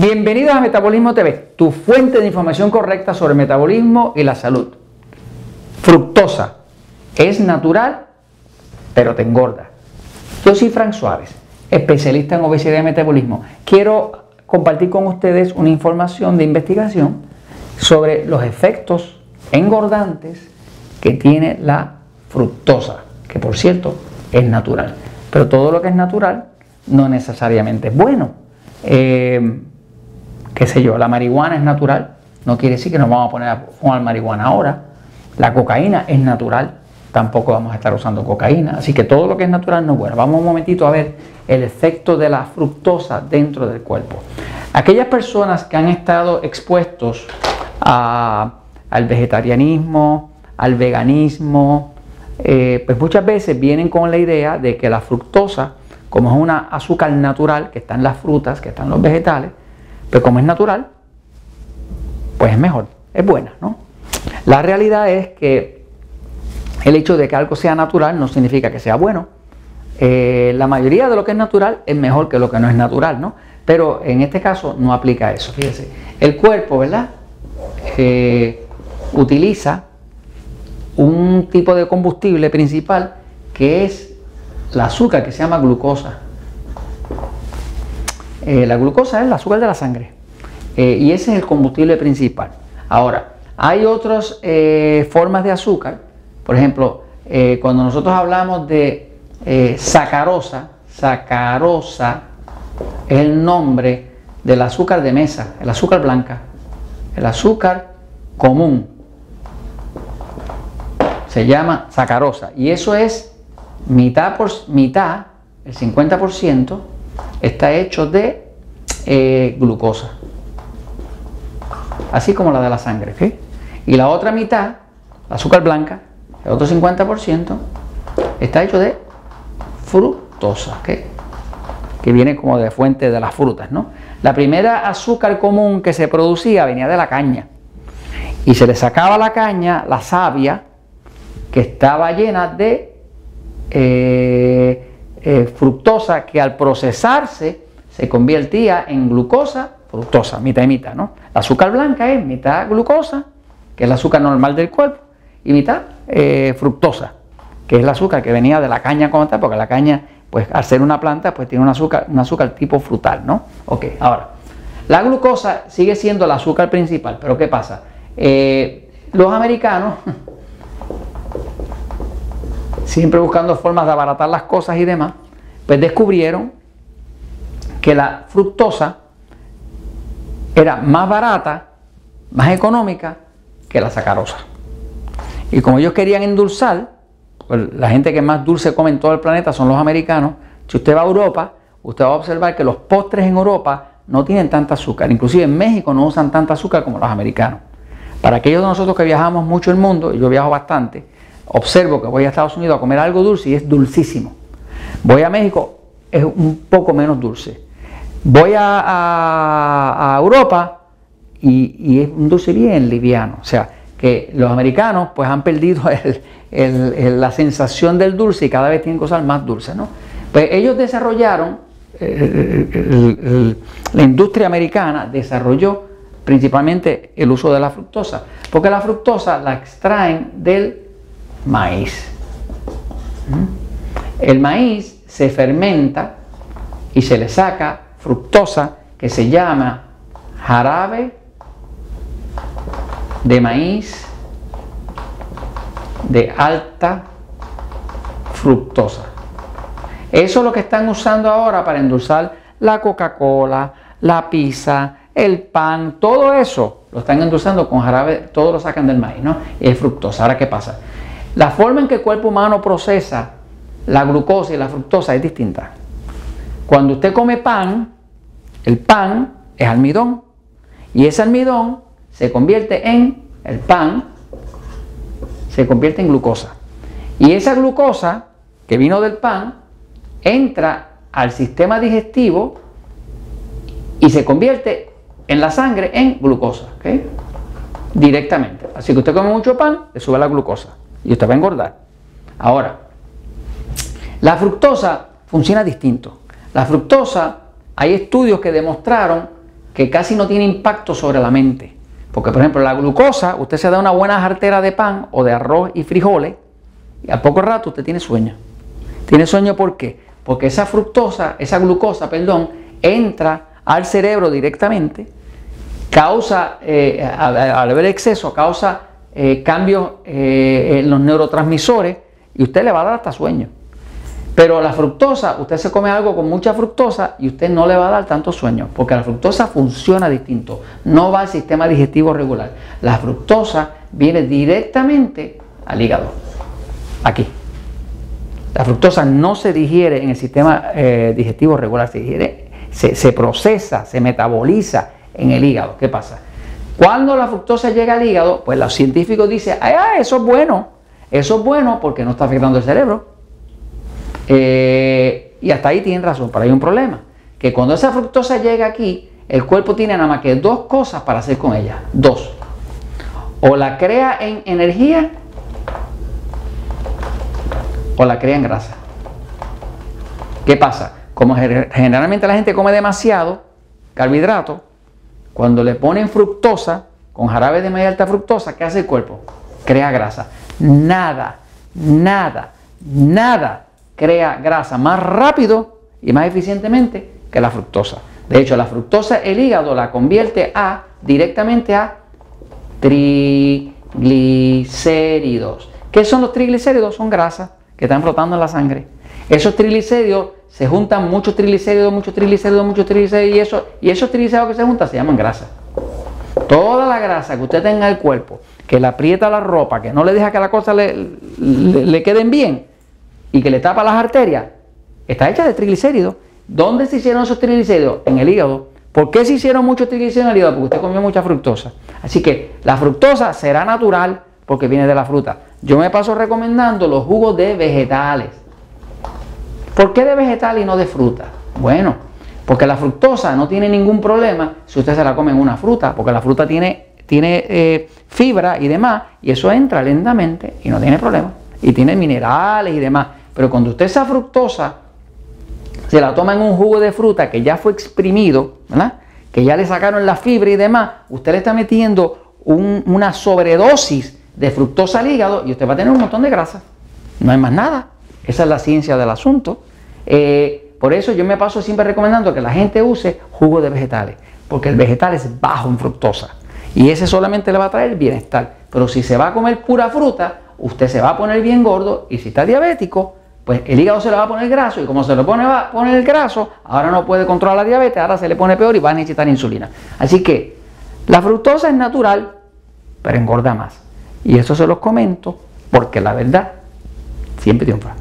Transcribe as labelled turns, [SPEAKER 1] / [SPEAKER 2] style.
[SPEAKER 1] Bienvenidos a Metabolismo TV, tu fuente de información correcta sobre metabolismo y la salud. Fructosa es natural, pero te engorda. Yo soy Frank Suárez, especialista en obesidad y metabolismo. Quiero compartir con ustedes una información de investigación sobre los efectos engordantes que tiene la fructosa, que por cierto es natural. Pero todo lo que es natural no necesariamente es bueno. Eh, qué sé yo, la marihuana es natural, no quiere decir que nos vamos a poner a fumar marihuana ahora. La cocaína es natural, tampoco vamos a estar usando cocaína. Así que todo lo que es natural no es bueno. Vamos un momentito a ver el efecto de la fructosa dentro del cuerpo. Aquellas personas que han estado expuestos al vegetarianismo, al veganismo, eh, pues muchas veces vienen con la idea de que la fructosa, como es una azúcar natural que está en las frutas, que están los vegetales, pero como es natural, pues es mejor, es buena, ¿no? La realidad es que el hecho de que algo sea natural no significa que sea bueno. Eh, la mayoría de lo que es natural es mejor que lo que no es natural, ¿no? Pero en este caso no aplica eso. Fíjese, el cuerpo, ¿verdad? Eh, utiliza un tipo de combustible principal que es el azúcar que se llama glucosa. Eh, la glucosa es el azúcar de la sangre eh, y ese es el combustible principal. Ahora, hay otras eh, formas de azúcar, por ejemplo, cuando nosotros hablamos de sacarosa, sacarosa es el nombre del azúcar de mesa, el azúcar blanca, el azúcar común. Se llama sacarosa y eso es mitad por mitad, el 50% está hecho de eh, glucosa, así como la de la sangre. Y la otra mitad, la azúcar blanca, el otro 50%, está hecho de fructosa, que viene como de fuente de las frutas. ¿no? La primera azúcar común que se producía venía de la caña. Y se le sacaba la caña, la savia, que estaba llena de eh, eh, fructosa que al procesarse se convertía en glucosa, fructosa, mitad y mitad, ¿no? La azúcar blanca es mitad glucosa, que es el azúcar normal del cuerpo, y mitad eh, fructosa, que es el azúcar que venía de la caña como tal, porque la caña, pues al ser una planta, pues tiene un azúcar, un azúcar tipo frutal, ¿no? Ok, ahora, la glucosa sigue siendo el azúcar principal, pero ¿qué pasa? Eh, los americanos siempre buscando formas de abaratar las cosas y demás, pues descubrieron que la fructosa era más barata, más económica que la sacarosa. Y como ellos querían endulzar, pues la gente que más dulce come en todo el planeta son los americanos. Si usted va a Europa, usted va a observar que los postres en Europa no tienen tanta azúcar. Inclusive en México no usan tanta azúcar como los americanos. Para aquellos de nosotros que viajamos mucho el mundo, yo viajo bastante, observo que voy a Estados Unidos a comer algo dulce y es dulcísimo. Voy a México, es un poco menos dulce. Voy a, Europa y, es un dulce bien liviano. O sea, que los americanos pues han perdido la sensación del dulce y cada vez tienen cosas más dulces. ¿no? Pues ellos desarrollaron, la industria americana desarrolló principalmente el uso de la fructosa, porque la fructosa la extraen del maíz. El maíz se fermenta y se le saca fructosa que se llama jarabe de maíz de alta fructosa. Eso es lo que están usando ahora para endulzar la Coca-Cola, la pizza, el pan, todo eso lo están endulzando con jarabe, todo lo sacan del maíz, ¿no? Es fructosa. Ahora, ¿qué pasa? La forma en que el cuerpo humano procesa la glucosa y la fructosa es distinta. Cuando usted come pan, el pan es almidón y ese almidón se convierte en el pan, se convierte en glucosa. Y esa glucosa que vino del pan entra al sistema digestivo y se convierte en la sangre en glucosa, directamente. Así que usted come mucho pan, le sube la glucosa y usted va a engordar. Ahora, la fructosa funciona distinto. La fructosa, hay estudios que demostraron que casi no tiene impacto sobre la mente. Porque, por ejemplo, la glucosa, usted se da una buena jartera de pan o de arroz y frijoles, y a poco rato usted tiene sueño. ¿Tiene sueño por qué? Porque esa fructosa, esa glucosa, perdón, entra al cerebro directamente, causa, eh, al, haber exceso, causa eh, cambios eh, en los neurotransmisores y usted le va a dar hasta sueño. Pero la fructosa, usted se come algo con mucha fructosa y usted no le va a dar tanto sueño, porque la fructosa funciona distinto, no va al sistema digestivo regular. La fructosa viene directamente al hígado, aquí. La fructosa no se digiere en el sistema eh, digestivo regular, se digiere, se, se procesa, se metaboliza en el hígado. ¿Qué pasa? Cuando la fructosa llega al hígado, pues los científicos dicen, ah, eso es bueno, eso es bueno porque no está afectando el cerebro eh, y hasta ahí tienen razón, pero hay un problema. Que cuando esa fructosa llega aquí, el cuerpo tiene nada más que dos cosas para hacer con ella. Dos. O la crea en energía o la crea en grasa. ¿Qué pasa? Como generalmente la gente come demasiado carbohidrato, cuando le ponen fructosa, con jarabe de media alta fructosa, ¿qué hace el cuerpo? Crea grasa. Nada, nada, nada crea grasa más rápido y más eficientemente que la fructosa. De hecho, la fructosa el hígado la convierte a directamente a triglicéridos. ¿Qué son los triglicéridos? Son grasas que están flotando en la sangre. Esos triglicéridos se juntan muchos triglicéridos, muchos triglicéridos, muchos triglicéridos y, eso, y esos triglicéridos que se juntan se llaman grasa. Toda la grasa que usted tenga en el cuerpo, que le aprieta la ropa, que no le deja que las cosas le, le, le queden bien, y que le tapa las arterias, está hecha de triglicéridos. ¿Dónde se hicieron esos triglicéridos? En el hígado. ¿Por qué se hicieron muchos triglicéridos en el hígado? Porque usted comió mucha fructosa. Así que la fructosa será natural porque viene de la fruta. Yo me paso recomendando los jugos de vegetales. ¿Por qué de vegetal y no de fruta? Bueno, porque la fructosa no tiene ningún problema si usted se la come en una fruta, porque la fruta tiene, tiene eh, fibra y demás, y eso entra lentamente y no tiene problema. Y tiene minerales y demás. Pero cuando usted esa fructosa se la toma en un jugo de fruta que ya fue exprimido, ¿verdad? que ya le sacaron la fibra y demás, usted le está metiendo una sobredosis de fructosa al hígado y usted va a tener un montón de grasa. No hay más nada. Esa es la ciencia del asunto. Eh, por eso yo me paso siempre recomendando que la gente use jugo de vegetales, porque el vegetal es bajo en fructosa y ese solamente le va a traer bienestar. Pero si se va a comer pura fruta, usted se va a poner bien gordo y si está diabético, pues el hígado se le va a poner graso y como se le pone, va a poner el graso, ahora no puede controlar la diabetes, ahora se le pone peor y va a necesitar insulina. Así que la fructosa es natural, pero engorda más. Y eso se los comento porque la verdad siempre triunfa.